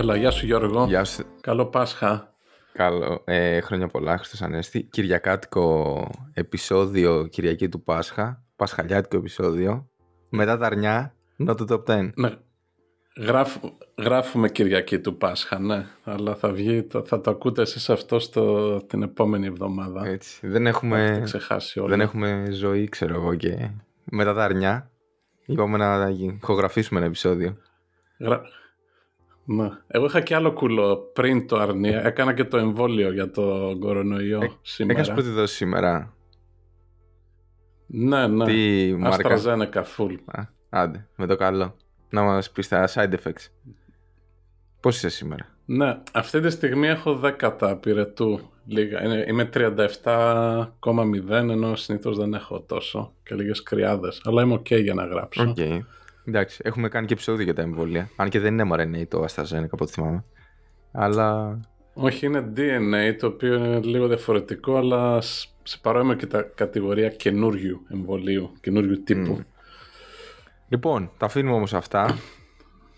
Έλα, γεια σου Γιώργο. Γεια σου. Καλό Πάσχα. Καλό. Ε, χρόνια πολλά, Χριστός Ανέστη. Κυριακάτικο επεισόδιο Κυριακή του Πάσχα. Πασχαλιάτικο επεισόδιο. Μετά τα αρνιά, not the top 10. Ναι. Γράφ, γράφουμε Κυριακή του Πάσχα, ναι. Αλλά θα βγει, θα, θα το ακούτε εσείς αυτό στο, την επόμενη εβδομάδα. Έτσι. Δεν έχουμε, ξεχάσει όλα. δεν έχουμε ζωή, ξέρω εγώ, και μετά τα αρνιά. Είπαμε να ηχογραφήσουμε ένα επεισόδιο. Γρα... Ναι. Εγώ είχα και άλλο κουλό πριν το αρνία. Έκανα και το εμβόλιο για το κορονοϊό ε, σήμερα. Έκανες πρώτη δόση σήμερα. Ναι, ναι. Τι μάρκας; Αστραζένεκα full. Α, άντε, με το καλό. Να μας πεις τα side effects. Πώς είσαι σήμερα; Ναι, αυτή τη στιγμή έχω 10 τα πυρετού. Λίγα. Είμαι 37,0 ενώ συνήθως δεν έχω τόσο και λίγες κρυάδες. Αλλά είμαι ok για να γράψω. Okay. Εντάξει, έχουμε κάνει και επεισόδιο για τα εμβόλια. Αν και δεν είναι mRNA το AstraZeneca από ό,τι θυμάμαι. Αλλά. Όχι, είναι DNA το οποίο είναι λίγο διαφορετικό, αλλά σε παρόμοια και τα κατηγορία καινούριου εμβολίου, καινούριου τύπου. Λοιπόν, τα αφήνουμε όμως αυτά.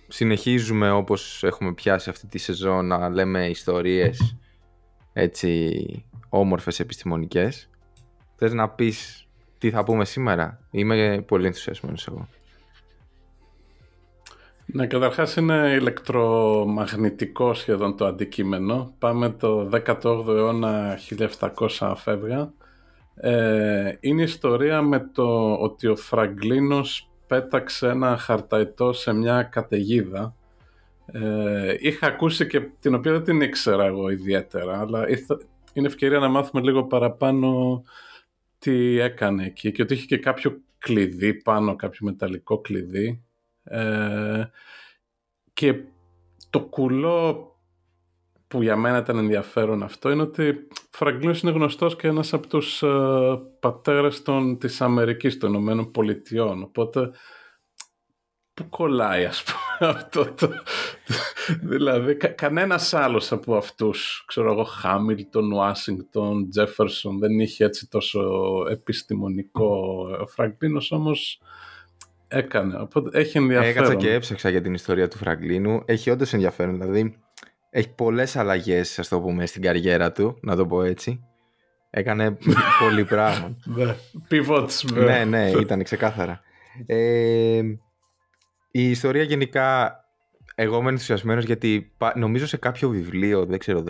Συνεχίζουμε όπως έχουμε πιάσει αυτή τη σεζόν να λέμε ιστορίες έτσι όμορφες επιστημονικές. Θες να πεις τι θα πούμε σήμερα; Είμαι πολύ ενθουσιασμένος εγώ. Ναι, καταρχάς είναι ηλεκτρομαγνητικό σχεδόν το αντικείμενο. Πάμε το 18ο αιώνα 1700 φεύγα. Ε, είναι ιστορία με το ότι ο Φραγκλίνος πέταξε ένα χαρταϊτό σε μια καταιγίδα. Ε, είχα ακούσει και την οποία δεν την ήξερα εγώ ιδιαίτερα, αλλά είναι ευκαιρία να μάθουμε λίγο παραπάνω τι έκανε εκεί και ότι είχε και κάποιο κλειδί πάνω, κάποιο μεταλλικό κλειδί ε, και το κουλό που για μένα ήταν ενδιαφέρον αυτό είναι ότι Φραγκλίνος είναι γνωστός και ένας από τους ε, πατέρες των, της Αμερικής, των Ηνωμένων Πολιτειών. Οπότε, πού κολλάει ας πούμε αυτό το... δηλαδή, κα, κανένας άλλος από αυτούς, ξέρω εγώ, Χάμιλτον, Ουάσιγκτον, Τζέφερσον, δεν είχε έτσι τόσο επιστημονικό. Ο Φραγκλίνος όμως έκανε. Οπότε έχει ενδιαφέρον. Έκατσα και έψαξα για την ιστορία του Φραγκλίνου. Έχει όντως ενδιαφέρον. Δηλαδή, έχει πολλές αλλαγές, ας το πούμε, στην καριέρα του, να το πω έτσι. Έκανε πολύ πράγμα. Ναι, pivots, ναι, ναι, ήταν ξεκάθαρα. Ε, η ιστορία γενικά, εγώ είμαι ενθουσιασμένος γιατί νομίζω σε κάποιο βιβλίο, δεν ξέρω,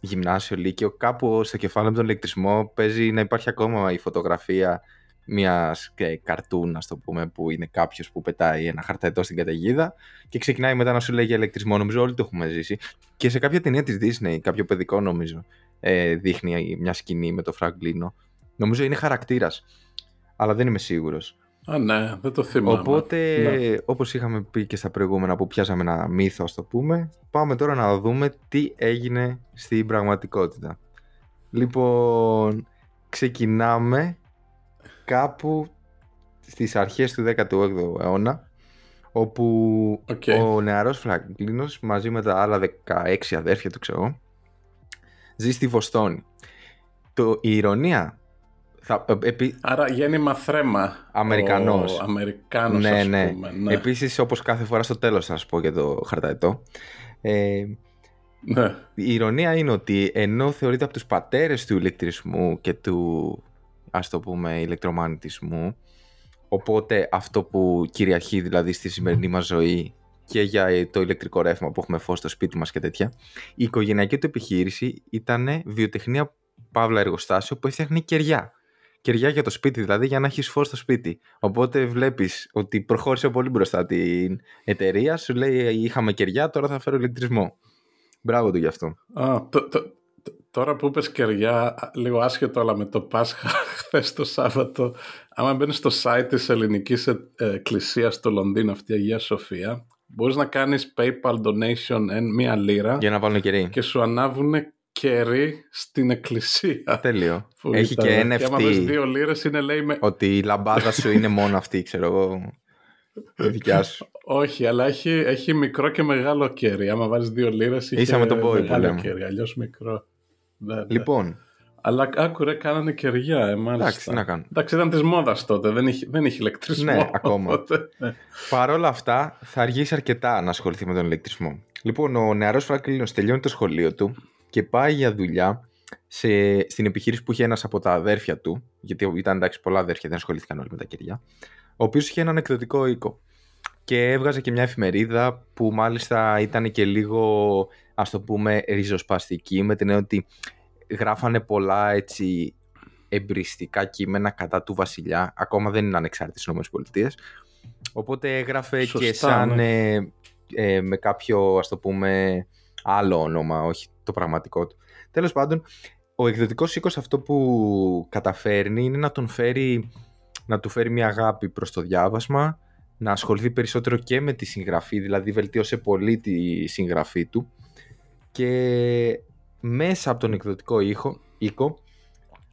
γυμνάσιο, λύκειο, κάπου στο κεφάλαιο με τον ηλεκτρισμό παίζει να υπάρχει ακόμα η φωτογραφία μιας καρτούν, ας το πούμε, που είναι κάποιος που πετάει ένα χαρταετό στην καταιγίδα και ξεκινάει μετά να σου λέει για ηλεκτρισμό. Νομίζω όλοι το έχουμε ζήσει. Και σε κάποια ταινία της Disney, κάποιο παιδικό νομίζω, ε, δείχνει μια σκηνή με το Φραγκλίνο. Νομίζω είναι χαρακτήρας. Αλλά δεν είμαι σίγουρος. Α, ναι, δεν το θυμάμαι. Οπότε, ναι. όπως είχαμε πει και στα προηγούμενα που πιάσαμε ένα μύθο, ας το πούμε, πάμε τώρα να δούμε τι έγινε στην πραγματικότητα. Λοιπόν, ξεκινάμε κάπου στις αρχές του 18ου αιώνα όπου ο νεαρός Φραγκλίνος μαζί με τα άλλα 16 αδέρφια του ξέρω ζει στη Βοστόνη. Το, η ηρωνία θα, ε, επί... Άρα γέννημα θρέμα. Αμερικανός. Ο Αμερικάνος ναι, ας ναι. πούμε. Ναι. Επίσης όπως κάθε φορά στο τέλος θα σας πω για το χαρταετό. Ε, ναι. Η ηρωνία είναι ότι ενώ θεωρείται από τους πατέρες του ηλεκτρισμού και του ας το πούμε, ηλεκτρομαγνητισμού. Οπότε αυτό που κυριαρχεί δηλαδή στη σημερινή μας ζωή και για το ηλεκτρικό ρεύμα που έχουμε φως στο σπίτι μας και τέτοια, η οικογενειακή του επιχείρηση ήταν βιοτεχνία παύλα εργοστάσιο που έφτιαχνε κεριά. Κεριά για το σπίτι, δηλαδή για να έχεις φως στο σπίτι. Οπότε βλέπεις ότι προχώρησε πολύ μπροστά την εταιρεία, σου λέει είχαμε κεριά, τώρα θα φέρω ηλεκτρισμό. Μπράβο του γι' αυτό. Α, το, το, Τώρα που είπες κεριά, λίγο άσχετο αλλά με το Πάσχα χθες το Σάββατο, άμα μπαίνεις στο site της ελληνικής ε, εκκλησίας στο Λονδίνο, αυτή η Αγία Σοφία, μπορείς να κάνεις PayPal donation εν μία λίρα για να βάλουν κερί. και σου ανάβουν κερί στην εκκλησία. Τέλειο. Έχει και NFT. Και άμα δύο λίρες είναι λέει με... Ότι η λαμπάδα σου είναι μόνο αυτή, ξέρω εγώ. Η δικιά σου. όχι, αλλά έχει, έχει μικρό και μεγάλο κέρι. Άμα βάλεις δύο λίρες, Είσαι με τον boy μεγάλο κέρι. Αλλιώς μικρό. Ναι, ναι. Λοιπόν. Αλλά άκουρε, κάνανε κεριά, ε, μάλιστα. Εντάξει, τι να κάνω. Εντάξει, ήταν της μόδας τότε. Δεν είχε, δεν είχε ηλεκτρισμό. Ναι, ακόμα. Οπότε, ναι. Παρ' όλα αυτά, θα αργήσει αρκετά να ασχοληθεί με τον ηλεκτρισμό. Λοιπόν, ο νεαρός Φράγκλινο τελειώνει το σχολείο του και πάει για δουλειά σε, στην επιχείρηση που είχε ένας από τα αδέρφια του, γιατί ήταν εντάξει πολλά αδέρφια, δεν ασχολήθηκαν όλοι με τα κεριά, ο οποίος είχε έναν εκδοτικό οίκο. Και έβγαζε και μια εφημερίδα που μάλιστα ήταν και λίγο, ας το πούμε, ριζοσπαστική, με την έννοια ότι γράφανε πολλά έτσι εμπριστικά κείμενα κατά του βασιλιά. Ακόμα δεν είναι ανεξάρτητες ΗΠΑ. Οπότε έγραφε Σωστά, και σαν ναι. ε, ε, με κάποιο, ας το πούμε, άλλο όνομα, όχι το πραγματικό του. Τέλος πάντων, ο εκδοτικός οίκος αυτό που καταφέρνει είναι να τον φέρει, να του φέρει μια αγάπη προς το διάβασμα, να ασχοληθεί περισσότερο και με τη συγγραφή, δηλαδή βελτίωσε πολύ τη συγγραφή του και μέσα από τον εκδοτικό ήχο, οίκο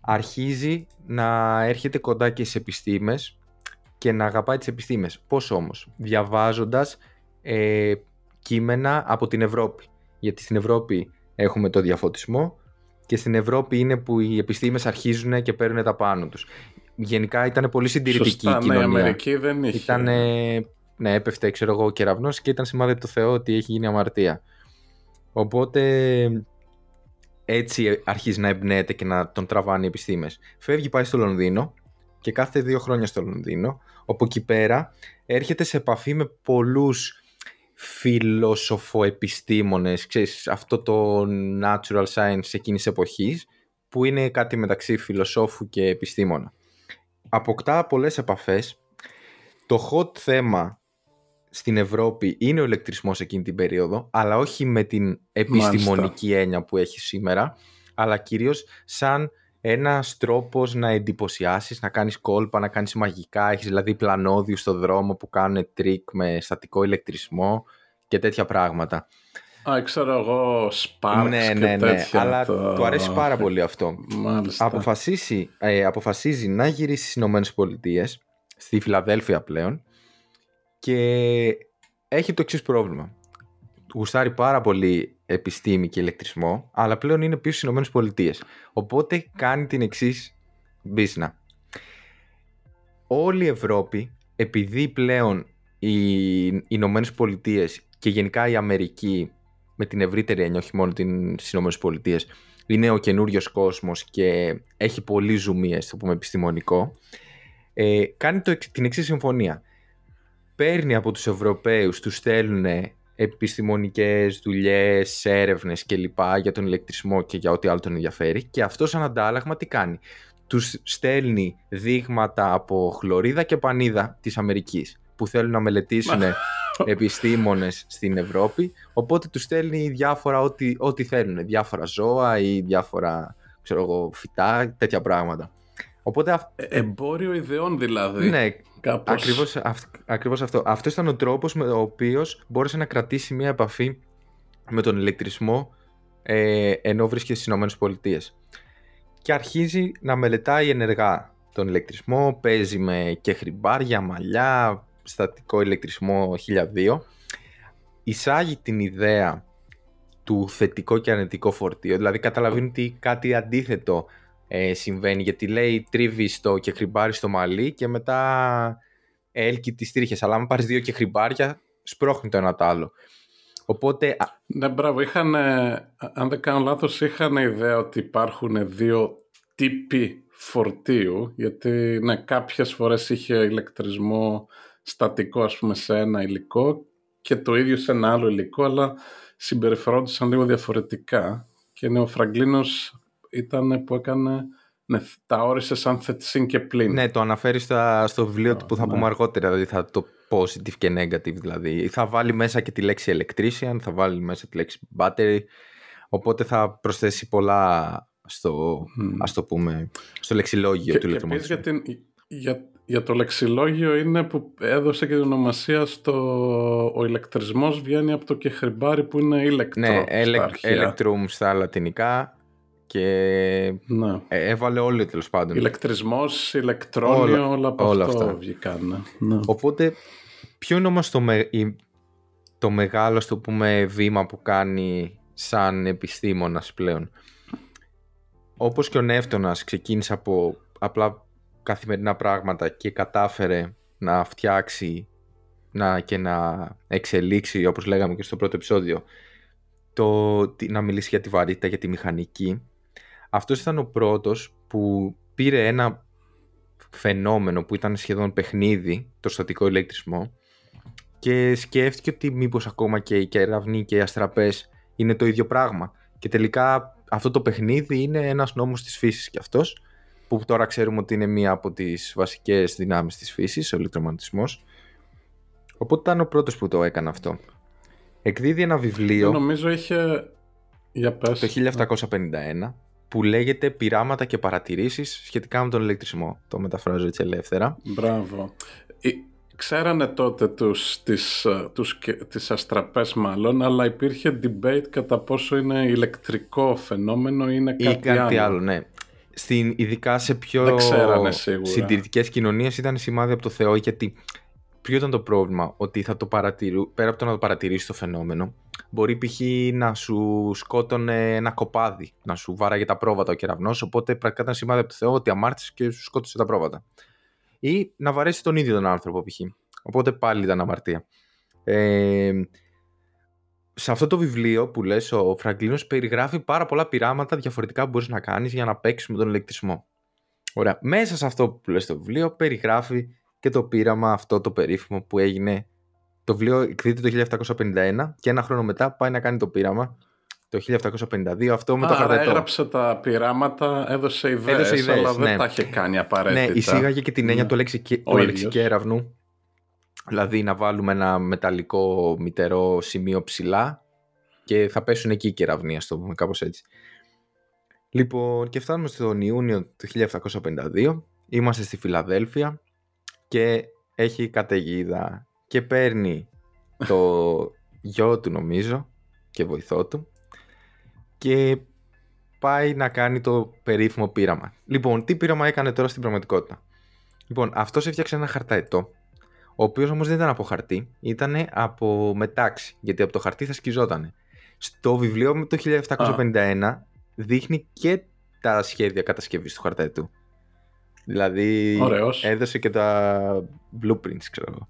αρχίζει να έρχεται κοντά και στις επιστήμες και να αγαπάει τις επιστήμες. Πώς όμως, διαβάζοντας ε, κείμενα από την Ευρώπη. Γιατί στην Ευρώπη έχουμε το διαφωτισμό και στην Ευρώπη είναι που οι επιστήμες αρχίζουν και παίρνουν τα πάνω τους. Γενικά ήταν πολύ συντηρητική Σωστά, η ναι, η κοινωνία. Αμερική δεν είχε. Ήταν, ναι, έπεφτε, ξέρω εγώ, ο κεραυνός και ήταν σημάδι από το Θεό ότι έχει γίνει αμαρτία. Οπότε έτσι αρχίζει να εμπνέεται και να τον τραβάνε οι επιστήμες. Φεύγει, πάει στο Λονδίνο και κάθε δύο χρόνια στο Λονδίνο, όπου εκεί πέρα έρχεται σε επαφή με πολλούς φιλοσοφοεπιστήμονες, ξέρεις, αυτό το natural science εκείνης εποχής, που είναι κάτι μεταξύ φιλοσόφου και επιστήμονα. Αποκτά πολλές επαφές. Το hot θέμα στην Ευρώπη είναι ο ηλεκτρισμός εκείνη την περίοδο, αλλά όχι με την επιστημονική έννοια που έχει σήμερα, αλλά κυρίως σαν ένας τρόπος να εντυπωσιάσεις, να κάνεις κόλπα, να κάνεις μαγικά, έχεις δηλαδή πλανόδιους στο δρόμο που κάνουν τρικ με στατικό ηλεκτρισμό και τέτοια πράγματα. Α, ξέρω εγώ, sparks ναι, και ναι, ναι, τέτοια. αλλά το... του αρέσει πάρα πολύ αυτό. Μάλιστα. Αποφασίσει, ε, αποφασίζει να γυρίσει στις Ηνωμένες Πολιτείες, στη Φιλαδέλφια πλέον, και έχει το εξής πρόβλημα. Γουστάρει πάρα πολύ επιστήμη και ηλεκτρισμό, αλλά πλέον είναι πίσω στις Ηνωμένες Πολιτείες. Οπότε κάνει την εξής μπίσνα. Όλη η Ευρώπη, επειδή πλέον οι Ηνωμένες Πολιτείες και γενικά η Αμερική με την ευρύτερη έννοια, όχι μόνο τις Ηνωμένες Πολιτείες, είναι ο καινούριος κόσμος και έχει πολύ ζουμί, το πούμε επιστημονικό, ε, κάνει το, εξ- την εξής συμφωνία. Παίρνει από τους Ευρωπαίους, τους στέλνουν επιστημονικές δουλειές, έρευνες κλπ. για τον ηλεκτρισμό και για ό,τι άλλο τον ενδιαφέρει και αυτό σαν αντάλλαγμα τι κάνει; Τους στέλνει δείγματα από χλωρίδα και πανίδα της Αμερικής που θέλουν να μελετήσουν επιστήμονες στην Ευρώπη οπότε τους στέλνει διάφορα ό,τι, ό,τι θέλουν, διάφορα ζώα ή διάφορα ξέρω εγώ, φυτά, τέτοια πράγματα. Οπότε αυ- Ε, Εμπόριο ιδεών δηλαδή. ναι, Κάπως... Ακριβώς, αυ- ακριβώς αυτό. Αυτός ήταν ο τρόπος με ο οποίος μπόρεσε να κρατήσει μια επαφή με τον ηλεκτρισμό ε, ενώ βρίσκεται στις Ηνωμένες Πολιτείες. Και αρχίζει να μελετάει ενεργά τον ηλεκτρισμό, παίζει με και χρυμπάρια, μαλλιά, στατικό ηλεκτρισμό 1002. Εισάγει την ιδέα του θετικό και αρνητικό φορτίο, δηλαδή καταλαβαίνει ότι κάτι αντίθετο ε, συμβαίνει γιατί λέει τρίβει το και χρυμπάρι στο μαλλί και μετά έλκει τις τρίχες αλλά αν πάρεις δύο και χρυμπάρια σπρώχνει το ένα το άλλο οπότε α, Ναι, μπράβο. Είχαν, ε, αν δεν κάνω λάθος, είχαν ιδέα ότι υπάρχουν δύο τύποι φορτίου, γιατί ναι, κάποιες φορές είχε ηλεκτρισμό στατικό, ας πούμε, σε ένα υλικό και το ίδιο σε ένα άλλο υλικό, αλλά συμπεριφερόντουσαν λίγο διαφορετικά. Και ναι, ο Φραγκλίνος ήταν που έκανε, ναι, τα όρισε σαν θε- συν και πλήν. ναι το αναφέρεις στα, στο βιβλίο του που θα ναι. πούμε αργότερα δηλαδή θα το positive και negative δηλαδή θα βάλει μέσα και τη λέξη electrician θα βάλει μέσα τη λέξη battery οπότε θα προσθέσει πολλά στο, Μμ. ας το πούμε, στο λεξιλόγιο Και, του και επίσης ηλεκτρομαγνητισμού. για, την, για, για το λεξιλόγιο είναι που έδωσε και την ονομασία στο ο ηλεκτρισμός βγαίνει από το κεχριμπάρι που είναι ηλεκτρο Ναι, στα elec- αρχαία. electrum στα λατινικά και Ναι. ε, έβαλε όλο τέλος πάντων. Ηλεκτρισμός, ηλεκτρόνιο, όλα, Όλα- από όλα αυτό αυτά. βγήκαν. Ναι. Οπότε Ποιο είναι όμως το, το μεγάλο, στο πούμε, βήμα που κάνει σαν επιστήμονας πλέον; Όπως και ο Νεύτωνας ξεκίνησε από απλά καθημερινά πράγματα και κατάφερε να φτιάξει να, και να εξελίξει, όπως λέγαμε και στο πρώτο επεισόδιο, το, να μιλήσει για τη βαρύτητα, για τη μηχανική. Αυτός ήταν ο πρώτος που πήρε ένα φαινόμενο που ήταν σχεδόν παιχνίδι, το στατικό ηλεκτρισμό, και σκέφτηκε ότι μήπως ακόμα και οι κεραυνοί και οι αστραπές είναι το ίδιο πράγμα. Και τελικά αυτό το παιχνίδι είναι ένας νόμος της φύσης και αυτός, που τώρα ξέρουμε ότι είναι μία από τις βασικές δυνάμεις της φύσης, ο ηλεκτρομαγνητισμός. Οπότε ήταν ο πρώτος που το έκανε αυτό. Εκδίδει ένα βιβλίο... νομίζω είχε... Για πες. Το 1751 που λέγεται «Πειράματα και παρατηρήσεις σχετικά με τον ηλεκτρισμό». Το μεταφράζω έτσι ελεύθερα. Μπράβο. Ξέρανε τότε τους, τις, τους, τις αστραπές μάλλον, αλλά υπήρχε debate κατά πόσο είναι ηλεκτρικό φαινόμενο ή είναι κάτι, ή κάτι άλλο. ναι. Στην, ειδικά σε πιο συντηρητικές κοινωνίες ήταν σημάδι από το Θεό γιατί ποιο ήταν το πρόβλημα, ότι θα το παρατηρού, πέρα από το να το παρατηρήσει το φαινόμενο, μπορεί π.χ. να σου σκότωνε ένα κοπάδι, να σου βάραγε τα πρόβατα ο κεραυνός. Οπότε πρακτικά ήταν σημάδι από το Θεό ότι αμάρτησε και σου σκότωσε τα πρόβατα. Ή να βαρέσει τον ίδιο τον άνθρωπο π.χ. Οπότε πάλι ήταν αμαρτία. Ε, σε αυτό το βιβλίο που λες, ο Φραγκλίνος περιγράφει πάρα πολλά πειράματα διαφορετικά που μπορείς να κάνεις για να παίξεις με τον ηλεκτρισμό. Ωραία. Μέσα σε αυτό που λες το βιβλίο περιγράφει και το πείραμα αυτό το περίφημο που έγινε. Το βιβλίο εκδίδεται το 1751 και ένα χρόνο μετά πάει να κάνει το πείραμα το 1752 αυτό με το χαρτετό. έγραψε τα πειράματα, έδωσε ιδέες, έδωσε ιδέες αλλά ναι. δεν τα είχε κάνει απαραίτητα. Ναι, εισήγαγε και την έννοια ναι. του, λεξικέ, του λεξικέραυνου. Δηλαδή να βάλουμε ένα μεταλλικό μητερό σημείο ψηλά και θα πέσουν εκεί οι κεραυνοί, ας το πούμε κάπως έτσι. Λοιπόν, και φτάνουμε στον Ιούνιο του 1752. Είμαστε στη Φιλαδέλφια και έχει καταιγίδα και παίρνει το γιο του νομίζω και βοηθό του και πάει να κάνει το περίφημο πείραμα. Λοιπόν, τι πείραμα έκανε τώρα στην πραγματικότητα; Λοιπόν, αυτός έφτιαξε ένα χαρταετό, ο οποίος όμως δεν ήταν από χαρτί, ήταν από μετάξι, γιατί από το χαρτί θα σκιζότανε. Στο βιβλίο με το 1751 δείχνει και τα σχέδια κατασκευής του χαρταετού. Δηλαδή Ωραίος. έδωσε και τα blueprints, ξέρω εγώ.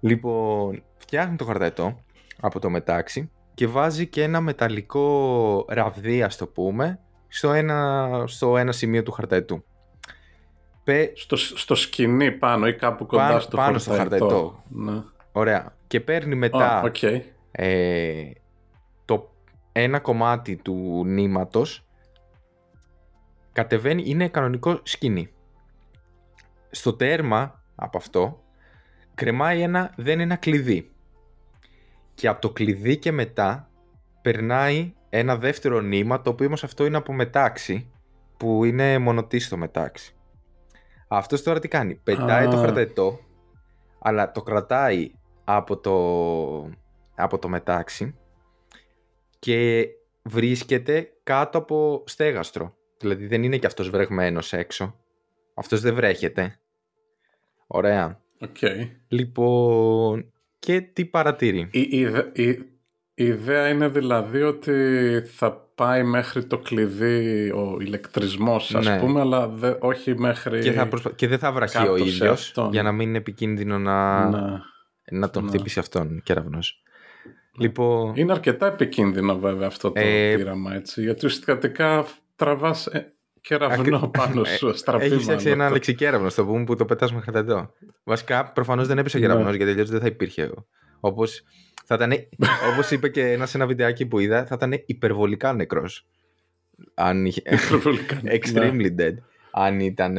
Λοιπόν, φτιάχνει το χαρταετό από το μετάξι και βάζει και ένα μεταλλικό ραβδί, ας το πούμε, στο ένα, στο ένα σημείο του χαρταετού. Στο, στο σκηνή πάνω ή κάπου κοντά πάνω, στο πάνω στο χαρταετό. Ναι. Ωραία. Και παίρνει μετά okay. ε, το ένα κομμάτι του νήματος κατεβαίνει, είναι κανονικό σκηνή. Στο τέρμα από αυτό κρεμάει ένα, δεν είναι ένα κλειδί και από το κλειδί και μετά περνάει ένα δεύτερο νήμα, το οποίο όμως αυτό είναι από μετάξι, που είναι μονοτίστο μετάξι. Αυτός τώρα τι κάνει, πετάει το χαρταετό, αλλά το κρατάει από το, από το μετάξι και βρίσκεται κάτω από στέγαστρο. Δηλαδή δεν είναι και αυτός βρεγμένος έξω. Αυτός δεν βρέχεται. Ωραία. Okay. Λοιπόν, και τι παρατηρεί; Η, η, η, η, ιδέα είναι δηλαδή ότι θα πάει μέχρι το κλειδί ο ηλεκτρισμός ας ναι. πούμε, αλλά δε, όχι μέχρι... Και, θα και δεν θα βραχεί ο ίδιος για να μην είναι επικίνδυνο να, ναι. να τον ναι. χτυπήσει αυτόν κεραυνός. Λοιπόν... Είναι αρκετά επικίνδυνο βέβαια αυτό το ε... πείραμα έτσι, γιατί ουσιαστικά τραβάς ε, κεραυνό πάνω σου, ε, στραπή Έχεις φτιάξει ένα λεξικέραυνο στο πούμε που το πετάς με χαρτατό. Βασικά προφανώς δεν έπεσε ο κεραυνός ναι. γιατί αλλιώς δεν θα υπήρχε εγώ. Όπως, θα ήταν, όπως είπε και ένας σε ένα βιντεάκι που είδα, θα ήταν υπερβολικά νεκρός. Αν είχε... Extremely dead. Αν ήταν,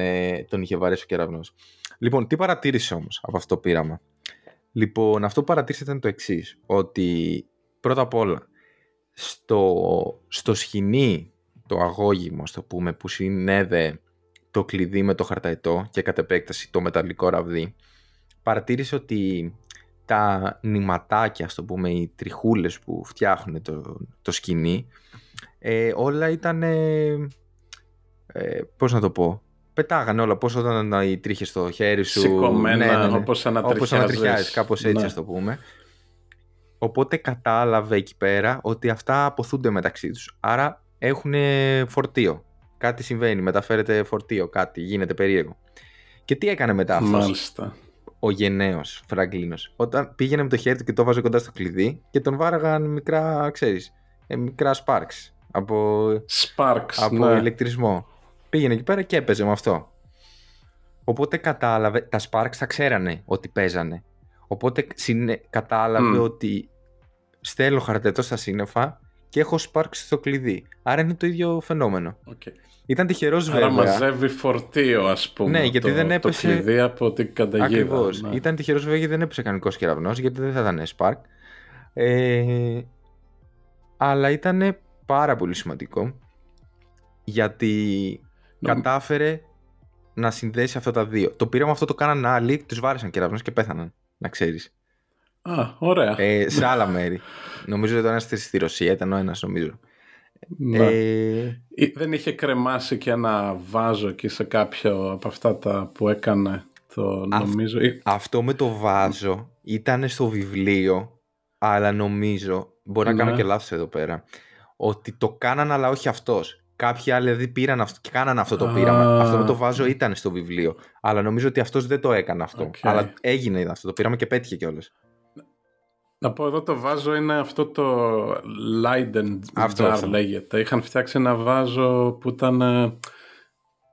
τον είχε βαρέσει ο κεραυνός. Λοιπόν, τι παρατήρησε όμως από αυτό το πείραμα; Λοιπόν, αυτό που παρατήρησε ήταν το εξής. Ότι πρώτα απ' όλα στο, στο σχοινί το αγώγιμο, στο πούμε, που συνέδε το κλειδί με το χαρταετό και κατ' επέκταση το μεταλλικό ραβδί, παρατήρησε ότι τα νηματάκια, στο πούμε, οι τριχούλες που φτιάχνουν το, το σκηνή, ε, όλα ήταν, ε, πώς να το πω, πετάγανε όλα. Πώς όταν οι τρίχες στο χέρι σου. Σηκωμένα, ναι, ναι, ναι. όπως Όπως ανατριχιάζεις, κάπως έτσι Ναι. ας το πούμε. Οπότε κατάλαβε εκεί πέρα ότι αυτά αποθούνται μεταξύ τους. Άρα έχουν φορτίο. Κάτι συμβαίνει, μεταφέρεται φορτίο, κάτι, γίνεται περίεργο. Και τι έκανε μετά αυτός; Μάλιστα. ο γενναίος Φραγκλίνος. Όταν πήγαινε με το χέρι του και το βάζε κοντά στο κλειδί και τον βάραγαν μικρά, ξέρεις, ε, μικρά sparks από, sparks, από ναι. ηλεκτρισμό. Πήγαινε εκεί πέρα και έπαιζε με αυτό. Οπότε κατάλαβε, τα sparks τα ξέρανε ότι παίζανε. Οπότε συνε- κατάλαβε Μμ. ότι στέλνω χαρτετό στα σύννεφα και έχω sparks στο κλειδί. Άρα είναι το ίδιο φαινόμενο. Οκ. Ήταν τυχερός Άρα βέβαια. μαζεύει φορτίο, ας πούμε. Ναι, γιατί το, δεν έπεσε- Το κλειδί από την καταγίδα. Ακριβώς. ναι. Ήταν τυχερός βέβαια γιατί δεν έπεσε κανονικό κεραυνός, γιατί δεν θα ήταν spark. Ε, αλλά ήταν πάρα πολύ σημαντικό γιατί Νομ- κατάφερε να συνδέσει αυτά τα δύο. Το πείραμα αυτό το κάναν άλλοι, τους βάρεσαν κεραυνός και πέθαναν. Να ξέρεις. Α, ωραία. Ε, σε άλλα μέρη. νομίζω ότι το ένα στη Ρωσία ήταν ο ένας, νομίζω. Ναι. Ε, Ή Δεν είχε κρεμάσει και ένα βάζο εκεί σε κάποιο από αυτά τα που έκανε το Αυ- νομίζω. Ή- Αυτό με το βάζο ήταν στο βιβλίο, αλλά νομίζω, μπορεί να κάνω Ναι. και λάθος εδώ πέρα, ότι το κάναν αλλά όχι αυτός. Κάποιοι άλλοι δηλαδή πήραν αυτό και κάναν αυτό το Α. πείραμα. Αυτό με το βάζο ήταν στο βιβλίο. Αλλά νομίζω ότι αυτός δεν το έκανε αυτό. Οκ. Αλλά έγινε αυτό το πείραμα και πέτυχε κιόλας. Να πω εδώ το βάζο είναι αυτό το Leiden Αυτό, jar αυτό. λέγεται. Είχαν φτιάξει ένα βάζο που ήταν ε,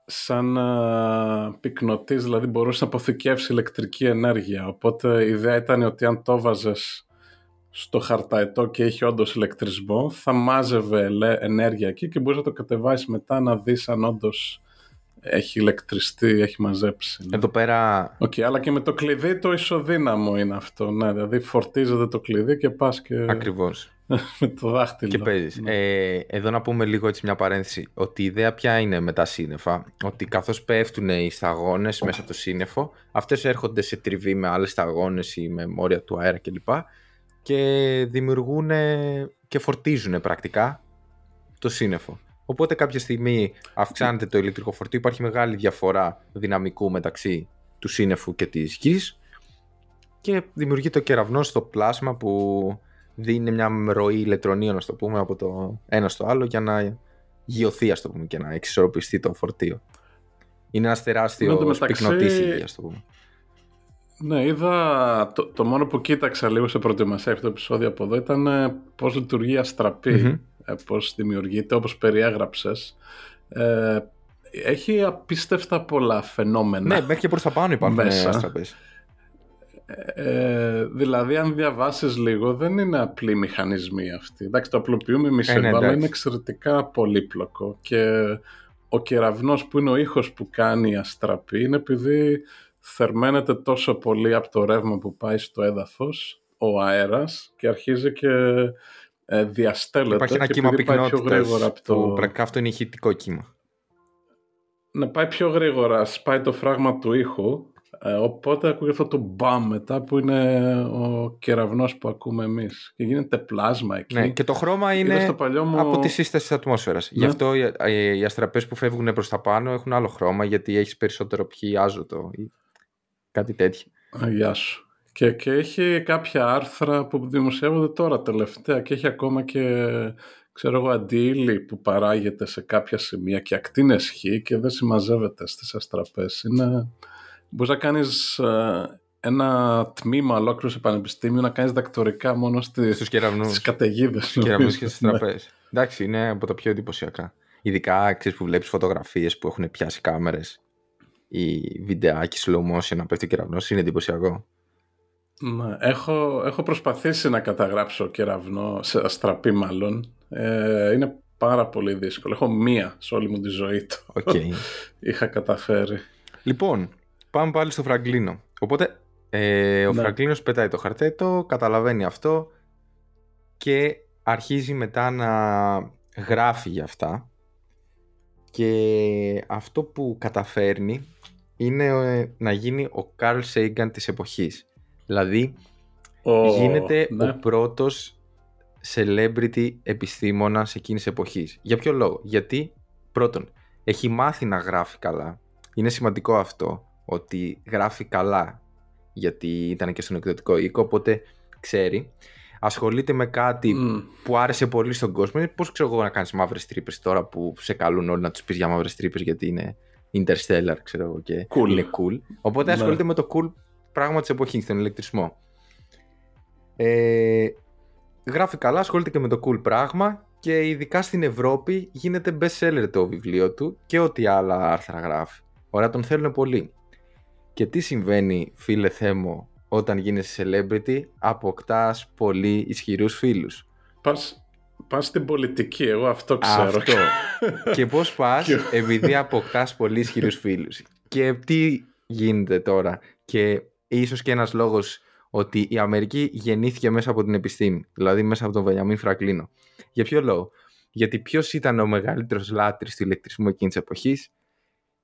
σαν ε, πυκνωτής, δηλαδή μπορούσε να αποθηκεύσει ηλεκτρική ενέργεια. Οπότε η ιδέα ήταν ότι αν το βάζες στο χαρταετό και είχε όντως ηλεκτρισμό, θα μάζευε ελε- ενέργεια εκεί και μπορείς να το κατεβάσεις μετά να δεις αν όντως έχει ηλεκτριστεί, έχει μαζέψει. ναι. Εδώ πέρα Οκ, αλλά και με το κλειδί το ισοδύναμο είναι αυτό. Ναι, δηλαδή φορτίζεται το κλειδί και πας και ακριβώς. με το δάχτυλο. Και παίζεις. Ναι. Ε, εδώ να πούμε λίγο έτσι μια παρένθεση. Ότι η ιδέα ποια είναι με τα σύννεφα. Ότι καθώς πέφτουν οι σταγόνες μέσα από το σύννεφο, αυτές έρχονται σε τριβή με άλλες σταγόνες ή με μόρια του αέρα κλπ. Και δημιουργούν και φορτίζουν πρακτικά το σύννεφο. Οπότε κάποια στιγμή αυξάνεται το ηλεκτρικό φορτίο, υπάρχει μεγάλη διαφορά δυναμικού μεταξύ του σύννεφου και της γης και δημιουργεί το κεραυνός στο πλάσμα που δίνει μια ροή ηλεκτρονίων, να το πούμε, από το ένα στο άλλο για να γιωθεί, ας το πούμε, και να εξισορροπιστεί το φορτίο. Είναι ένας Εν τω τεράστιος μεταξύ- πυκνοτής η γη, ας το πούμε. Ναι, είδα. Το, το μόνο που κοίταξα λίγο σε προετοιμασία αυτό το επεισόδιο από εδώ ήταν ε, πώς λειτουργεί η αστραπή, Μμμ. Ε, πώς δημιουργείται, όπως περιέγραψες. Ε, έχει απίστευτα πολλά φαινόμενα. Ναι, μέχρι και προς τα πάνω υπάρχουν Μέσα. αστραπές. Ε, δηλαδή, αν διαβάσεις λίγο, δεν είναι απλοί μηχανισμοί αυτοί. Εντάξει, το απλοποιούμε εμείς Ε, ναι, εδώ, αλλά εντάξει. είναι εξαιρετικά πολύπλοκο. Και ο κεραυνός που είναι ο ήχος που κάνει η αστραπή είναι επειδή θερμαίνεται τόσο πολύ από το ρεύμα που πάει στο έδαφος, ο αέρας, και αρχίζει και ε, διαστέλλεται. Υπάρχει ένα και κύμα επειδή πάει πιο πυκνότητας γρήγορα από το... που πρακτικά αυτό είναι ηχητικό κύμα. να πάει πιο γρήγορα, σπάει το φράγμα του ήχου, ε, οπότε ακούγεται αυτό το μπαμ μετά που είναι ο κεραυνός που ακούμε εμείς. Και γίνεται πλάσμα εκεί. Ναι, και το χρώμα Είδα είναι στο παλιό μου... από τη σύσταση της ατμόσφαιρας. Γι' Ναι. αυτό οι, οι, οι αστραπές που φεύγουν προς τα πάνω έχουν άλλο χρώμα γιατί έχεις περισσότερο πιει άζωτο ή κάτι τέτοιο. Α, Γεια σου. Και, και έχει κάποια άρθρα που δημοσιεύονται τώρα τελευταία και έχει ακόμα και ξέρω εγώ αντίλη που παράγεται σε κάποια σημεία και ακτίνες χ και δεν συμμαζεύεται στις αστραπές. Είναι... Μπορείς να κάνεις ε, ένα τμήμα ολόκληρο σε πανεπιστήμιο να κάνεις διδακτορικά μόνο στις, Στους κεραυνούς. στις καταιγίδες. Στους κεραυνούς και νομίζω. στις τραπέζες. Εντάξει, είναι από τα πιο εντυπωσιακά. Ειδικά ξέρεις που βλέπεις φωτογραφίες που έχουν πιάσει κάμερες ή βιντεάκι slow motion να πέφτει ο κεραυνός είναι εντυπωσιακό. Ναι, έχω, έχω προσπαθήσει να καταγράψω κεραυνό, σε αστραπή μάλλον. Ε, είναι πάρα πολύ δύσκολο. Έχω μία σε όλη μου τη ζωή του. Οκ. Είχα καταφέρει. λοιπόν, πάμε πάλι στο Φραγκλίνο. Οπότε, ε, ο Ναι. Φραγκλίνος πετάει το χαρτέτο, καταλαβαίνει αυτό και αρχίζει μετά να γράφει για αυτά. Και αυτό που καταφέρνει είναι ε, να γίνει ο Carl Sagan της εποχής. Δηλαδή, Ο, γίνεται ναι. ο πρώτος celebrity επιστήμονας εκείνης της εποχής. Για ποιο λόγο; Γιατί πρώτον έχει μάθει να γράφει καλά. είναι σημαντικό αυτό, ότι γράφει καλά, γιατί ήταν και στον εκδοτικό οίκο, οπότε ξέρει. Ασχολείται με κάτι που άρεσε πολύ στον κόσμο. Πώς ξέρω εγώ να κάνεις μαύρες τρύπες τώρα που σε καλούν όλοι να τους πεις για μαύρες τρύπες, γιατί είναι interstellar, ξέρω εγώ, και cool. είναι cool. Οπότε ναι. ασχολείται με το cool πράγμα της εποχής, τον ηλεκτρισμό. Ε, γράφει καλά, ασχολείται και με το cool πράγμα και ειδικά στην Ευρώπη γίνεται best seller το βιβλίο του και ό,τι άλλα άρθρα γράφει. Ωραία, τον θέλουν πολύ. Και τι συμβαίνει, φίλε Θέμο, όταν γίνεσαι celebrity, αποκτάς πολύ ισχυρούς φίλους; Πας, πας στην πολιτική, εγώ αυτό ξέρω. Αυτό. και πώς πας, επειδή αποκτάς πολύ ισχυρούς φίλους; Και τι γίνεται τώρα; Και ίσως και ένας λόγος ότι η Αμερική γεννήθηκε μέσα από την επιστήμη, δηλαδή μέσα από τον Βενιαμίν Φραγκλίνο. Για ποιο λόγο; Γιατί ποιος ήταν ο μεγαλύτερος λάτρης του ηλεκτρισμού εκείνης της εποχής,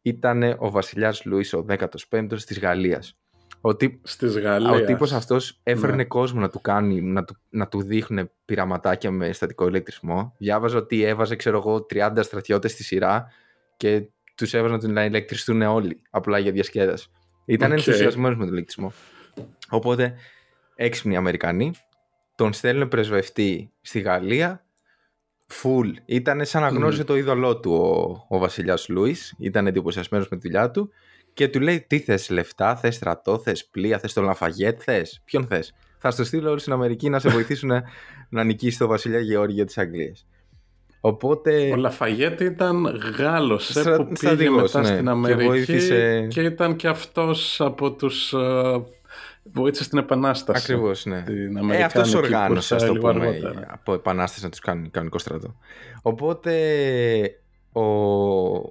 ήταν ο βασιλιάς Λουίς ο 15ο της Γαλλίας. Ο, τύπ... Στις Γαλλίας. ο τύπος αυτός έφερνε ναι. κόσμο να του κάνει, να του, να του δείχνουν πειραματάκια με στατικό ηλεκτρισμό. Διάβαζα ότι έβαζε, ξέρω εγώ, 30 στρατιώτες στη σειρά και τους έβαζε να ηλεκτριστούν όλοι, απλά για διασκέδαση. Ήταν okay. ενθουσιασμένος με τον ηλεκτρισμό. Οπότε, έξυπνοι Αμερικανοί, τον στέλνουν πρεσβευτή στη Γαλλία, full. Ήταν σαν να γνώριζε mm. το είδωλό του ο, ο βασιλιάς Λούις, ήταν εντυπωσιασμένος με τη δουλειά του και του λέει τι θες λεφτά, θες στρατό, θες πλοία, θες το Λαφαγέτ, θες, ποιον θες; Θα στο στείλω όλοι στην Αμερική να σε βοηθήσουν να, να νικήσει το βασιλιά Γεώργιο της Αγγλίας. Οπότε... Ο Λαφαγέτ ήταν Γάλλος Στρα... που πήγε μετά ναι. στην Αμερική και, βοήθησε... και ήταν και αυτός από τους uh, βοήθησε στην Επανάσταση. Ακριβώς, ναι. Την ε, αυτός οργάνωσε, ας το πούμε, από Επανάσταση να τους κάνει κανονικό στρατό. Οπότε ο,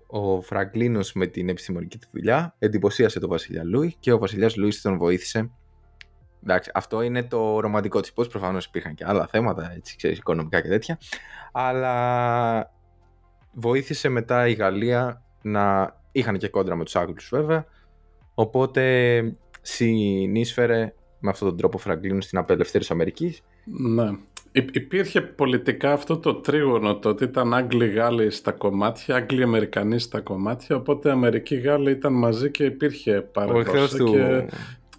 ο Φραγκλίνος με την επιστημονική του δουλειά εντυπωσίασε τον Βασιλιά Λούι και ο Βασιλιάς Λούις τον βοήθησε. Εντάξει, αυτό είναι το ρομαντικό της υπόθεσης. Προφανώς υπήρχαν και άλλα θέματα, έτσι, ξέρεις, οικονομικά και τέτοια. Αλλά βοήθησε μετά η Γαλλία να. είχαν και κόντρα με τους Άγγλους βέβαια. Οπότε συνείσφερε με αυτόν τον τρόπο Φραγκλίνου στην απελευθέρωση Αμερικής. Ναι. Υπήρχε πολιτικά αυτό το τρίγωνο το ότι ήταν Άγγλοι-Γάλλοι στα κομμάτια, Άγγλοι-Αμερικανοί στα κομμάτια, οπότε Αμερικοί-Γάλλοι ήταν μαζί και υπήρχε παρακολουθή του... και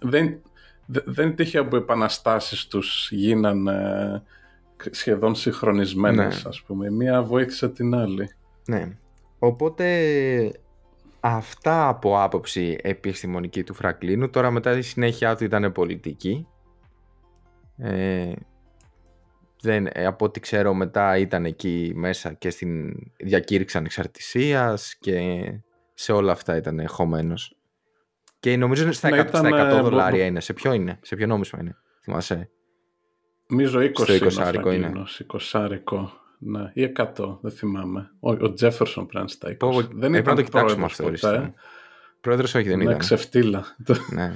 δεν, δεν τύχε από επαναστάσεις τους γίνανε σχεδόν συγχρονισμένες ναι. ας πούμε. Μία βοήθησε την άλλη. Ναι. Οπότε Αυτά από άποψη επιστημονική του Φρακλίνου. Τώρα μετά η συνέχεια του ήταν πολιτική. Ε, δεν, ε, από ό,τι ξέρω μετά ήταν εκεί μέσα και στην διακήρυξη ανεξαρτησίας και σε όλα αυτά ήταν εχωμένος. Και νομίζω στα, ναι, 100, ήταν, στα 100 δολάρια είναι. Σε ποιο είναι, σε ποιο νόμισμα είναι, θυμάσαι; Νομίζω 20 Στο 20 είναι. 20 ναι, ή 100, δεν θυμάμαι. Ο, ο Τζέφερσον πρέπει να στα 20. δεν ήταν να το κοιτάξουμε αυτό. Ποτέ. Πρόεδρος όχι δεν ναι, ήταν. ξεφτύλα. ναι.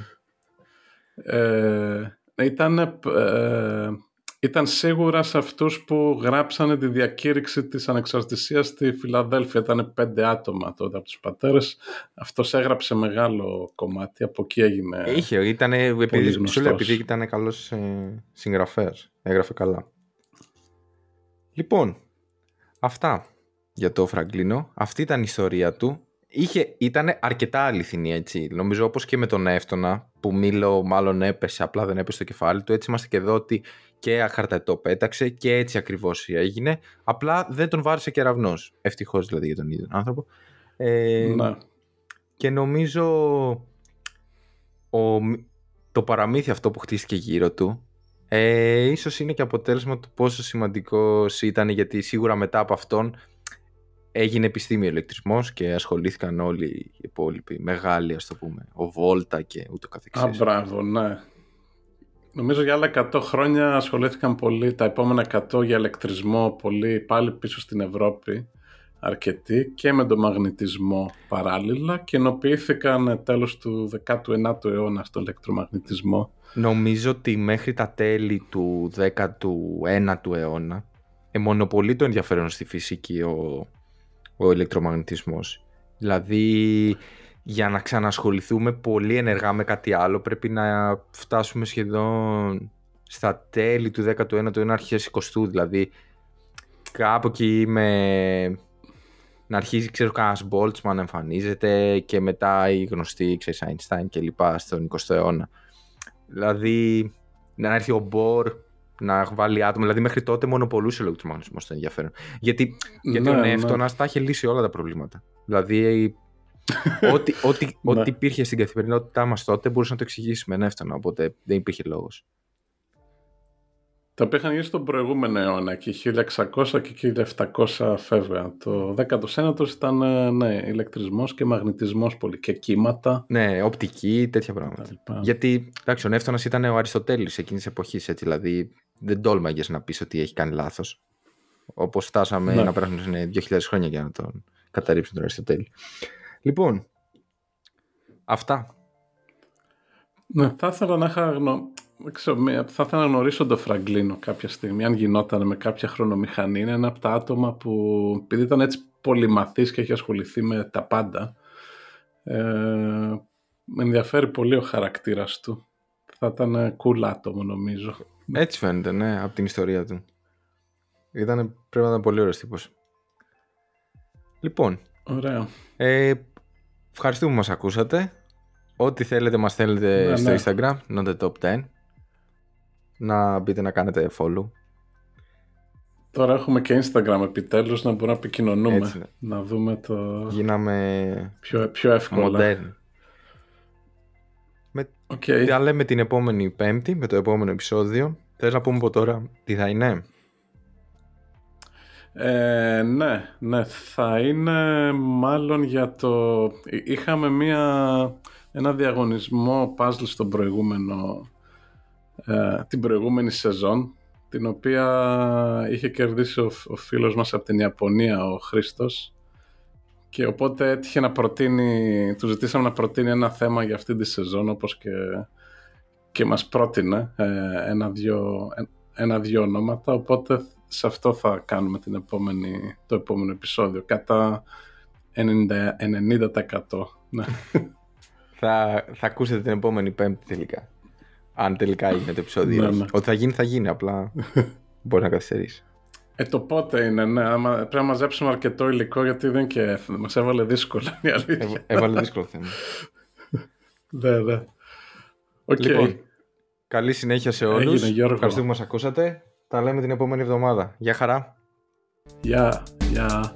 ε, ήταν, ε, ήταν σίγουρα σε αυτούς που γράψανε τη διακήρυξη της ανεξαρτησίας στη Φιλαδέλφια. Ήταν πέντε άτομα τότε από τους πατέρες. Αυτός έγραψε μεγάλο κομμάτι, από εκεί έγινε Είχε, ήταν, επειδή, επειδή ήταν καλός ε, συγγραφέας. Έγραφε καλά. Λοιπόν, αυτά για το Φραγκλίνο. Αυτή ήταν η ιστορία του. Είχε, ήταν αρκετά αληθινή έτσι. Νομίζω όπως και με τον Εύτονα που Μήλο μάλλον έπεσε, απλά δεν έπεσε στο κεφάλι του. Έτσι είμαστε και εδώ ότι και αχαρτατό πέταξε και έτσι ακριβώς έγινε. Απλά δεν τον βάρισε κεραυνός. Ευτυχώς δηλαδή για τον ίδιο άνθρωπο. Ε, ναι. Και νομίζω ο, το παραμύθι αυτό που χτίστηκε γύρω του ε, ίσως είναι και αποτέλεσμα του πόσο σημαντικός ήταν γιατί σίγουρα μετά από αυτόν έγινε επιστήμη ο ηλεκτρισμός και ασχολήθηκαν όλοι οι υπόλοιποι μεγάλοι ας το πούμε, ο Βόλτα και ούτω καθεξής. Α, μπράβο, ναι. Νομίζω για άλλα 100 χρόνια ασχολήθηκαν πολύ, τα επόμενα 100 για ηλεκτρισμό πολύ πάλι πίσω στην Ευρώπη αρκετοί και με τον μαγνητισμό παράλληλα και ενοποιήθηκαν τέλος του 19ου αιώνα στο ηλεκτρομαγνητισμό. Νομίζω ότι μέχρι τα τέλη του 19ου αιώνα εμονοπολεί το ενδιαφέρον στη φυσική ο, ο ηλεκτρομαγνητισμός. Δηλαδή για να ξανασχοληθούμε πολύ ενεργά με κάτι άλλο πρέπει να φτάσουμε σχεδόν στα τέλη του 19ου, 19ου αρχές 20ου δηλαδή κάπου εκεί με να αρχίσει, ξέρω, κανένας Boltzmann να εμφανίζεται και μετά οι γνωστοί, ξέρεις, Einstein και λοιπά στον 20ο αιώνα. Δηλαδή, να έρθει ο Μπορ να βάλει άτομα. Δηλαδή, μέχρι τότε μονοπολούσε ο ηλεκτρομαγνητισμό στο ενδιαφέρον. Γιατί, γιατί Ναι, ο ναι. Νεύτωνας τα είχε λύσει όλα τα προβλήματα. Δηλαδή, ό,τι, ό,τι, Ναι. ό,τι υπήρχε στην καθημερινότητά μας τότε μπορούσε να το εξηγήσει με Νεύτωνα. Οπότε δεν υπήρχε λόγος. Τα οποία είχαν γίνει στον προηγούμενο αιώνα και 1600 και 1700 φεύγα. Το 19ο ήταν ε, ναι, ηλεκτρισμός και μαγνητισμός πολύ και κύματα. Ναι, οπτική, τέτοια πράγματα. τα λοιπά. Γιατί εντάξει, ο Νεύτωνας ήταν ο Αριστοτέλης εκείνης της εποχής, έτσι. Δηλαδή δεν τόλμαγες να πεις ότι έχει κάνει λάθος. Όπως φτάσαμε Ναι. να περάσουν 2.000 χρόνια για να τον καταρρύψουν τον Αριστοτέλη. Λοιπόν, αυτά. Ναι, θα ήθελα να είχα γνω... δεν ξέρω, μία- θα ήθελα να γνωρίσω τον Φραγκλίνο κάποια στιγμή, αν γινόταν με κάποια χρονομηχανή. Είναι ένα από τα άτομα που, επειδή ήταν έτσι πολυμαθής και έχει ασχοληθεί με τα πάντα, ε, με ενδιαφέρει πολύ ο χαρακτήρας του. Θα ήταν cool άτομο νομίζω. Έτσι φαίνεται, ναι, από την ιστορία του. Ήτανε, πρέπει να ήταν πολύ ωραίος τύπος. Λοιπόν, Ωραία. ε, ευχαριστούμε που μας ακούσατε. Ό,τι θέλετε μας θέλετε Ναι, στο ναι. Instagram, not the top 10. Να μπείτε να κάνετε follow. Τώρα έχουμε και Instagram επιτέλους να μπορούμε να επικοινωνούμε. Έτσι είναι. Να δούμε το Γίναμε πιο, πιο εύκολα. modern. Με, Οκ. Τα λέμε την επόμενη πέμπτη με το επόμενο επεισόδιο. Θες να πούμε από τώρα τι θα είναι; Ε, ναι, ναι, θα είναι μάλλον για το... Εί- Είχαμε μία, ένα διαγωνισμό puzzle στον προηγούμενο, ε, την προηγούμενη σεζόν, την οποία είχε κερδίσει ο, φ- ο φίλος μας από την Ιαπωνία, ο Χρήστος, και οπότε έτυχε να προτείνει, του ζητήσαμε να προτείνει ένα θέμα για αυτή τη σεζόν, όπως και, και μας πρότεινε ε, ένα-δυο, ένα-δυο ονόματα, οπότε σε αυτό θα κάνουμε την επόμενη, το επόμενο επεισόδιο, κατά 90%. 90%. Ναι. Θα, θα ακούσετε την επόμενη πέμπτη τελικά. Αν τελικά είναι το επεισόδιο. Ναι, όχι. ναι. Ότι θα γίνει, θα γίνει. Απλά μπορεί να καθυστερήσει. Ε, το πότε είναι, ναι. Άμα, πρέπει να μαζέψουμε αρκετό υλικό γιατί δεν και έθνο. Μας έβαλε δύσκολα η αλήθεια. Έβα- Έβαλε δύσκολο θέμα. ναι, ναι. Οκ. Λοιπόν, καλή συνέχεια σε όλους. Έγινε, Γιώργο. Ευχαριστούμε που μας ακούσατε. Τα λέμε την επόμενη εβδομάδα. Γεια χαρά. Γεια, γεια.